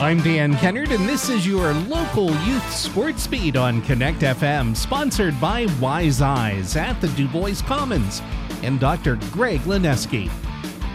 I'm Dan Kennard, and this is your local youth sports beat on Connect FM, sponsored by Wise Eyes at the Dubois Commons and Dr. Greg Lineski.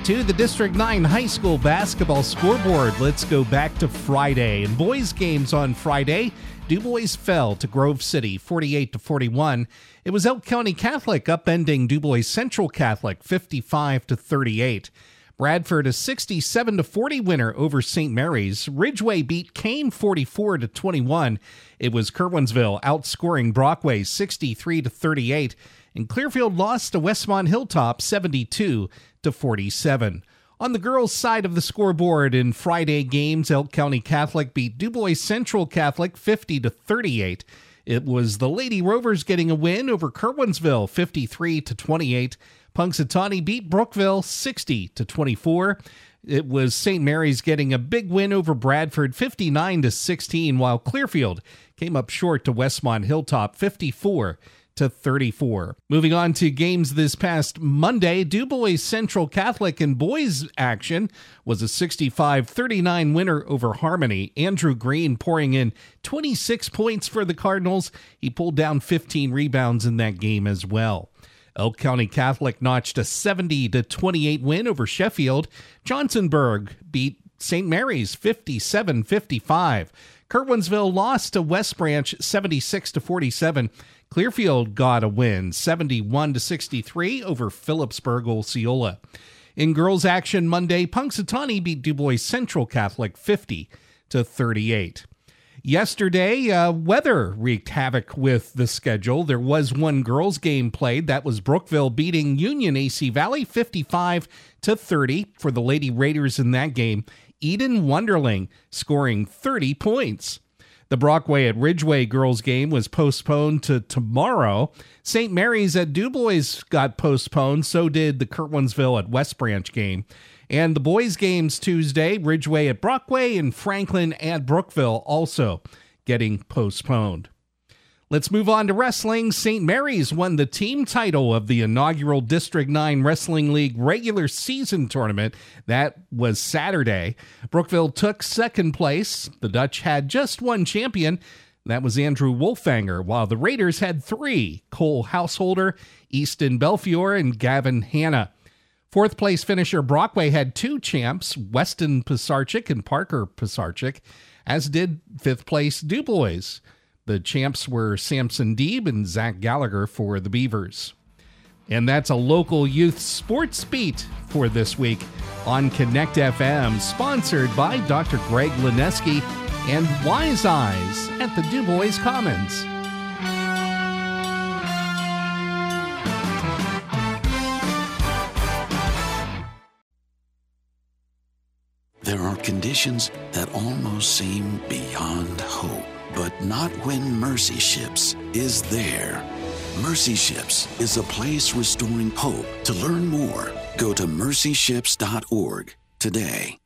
To the District 9 High School basketball scoreboard, let's go back to Friday. In boys' games on Friday, Dubois fell to Grove City 48 to 41. It was Elk County Catholic upending Dubois Central Catholic 55 to 38. Bradford a 67 to 40 winner over St. Mary's. Ridgway beat Kane 44 to 21. It was Curwensville outscoring Brockway 63 to 38 and Clearfield lost to Westmont Hilltop 72 to 47. On the girls' side of the scoreboard in Friday games, Elk County Catholic beat Dubois Central Catholic 50 to 38. It was the Lady Rovers getting a win over Curwensville 53 to 28. Punxsutawney beat Brookville 60 to 24. It was St. Mary's getting a big win over Bradford 59 to 16 while Clearfield came up short to Westmont Hilltop 54 to 34. Moving on to games this past Monday, Dubois Central Catholic and boys action was a 65-39 winner over Harmony. Andrew Green pouring in 26 points for the Cardinals. He pulled down 15 rebounds in that game as well. Elk County Catholic notched a 70 to 28 win over Sheffield. Johnsonburg beat St. Mary's 57 55. Curwensville lost to West Branch 76 to 47. Clearfield got a win 71 to 63 over Philipsburg Osceola. In girls action Monday, Punxsutawney beat Dubois Central Catholic 50 to 38. Yesterday, uh, weather wreaked havoc with the schedule. There was one girls' game played. That was Brookville beating Union AC Valley 55 to 30 for the Lady Raiders in that game. Eden Wonderling scoring 30 points. The Brockway at Ridgway girls game was postponed to tomorrow. St. Mary's at Dubois got postponed. So did the Curwensville at West Branch game. And the boys' games Tuesday, Ridgway at Brockway and Franklin at Brookville also getting postponed. Let's move on to wrestling. St. Mary's won the team title of the inaugural District 9 Wrestling League regular season tournament. That was Saturday. Brookville took second place. The Dutch had just one champion. That was Andrew Wolfanger, while the Raiders had three Cole Householder, Easton Belfiore, and Gavin Hanna. Fourth place finisher Brockway had two champs, Weston Pisarchik and Parker Pisarchik, as did fifth place Dubois. The champs were Samson Deeb and Zach Gallagher for the Beavers. And that's a local youth sports beat for this week on Connect FM, sponsored by Dr. Greg Lineski and Wise Eyes at the Dubois Commons. There are conditions that almost seem beyond not when Mercy Ships is there. Mercy Ships is a place restoring hope. To learn more, go to mercyships.org today.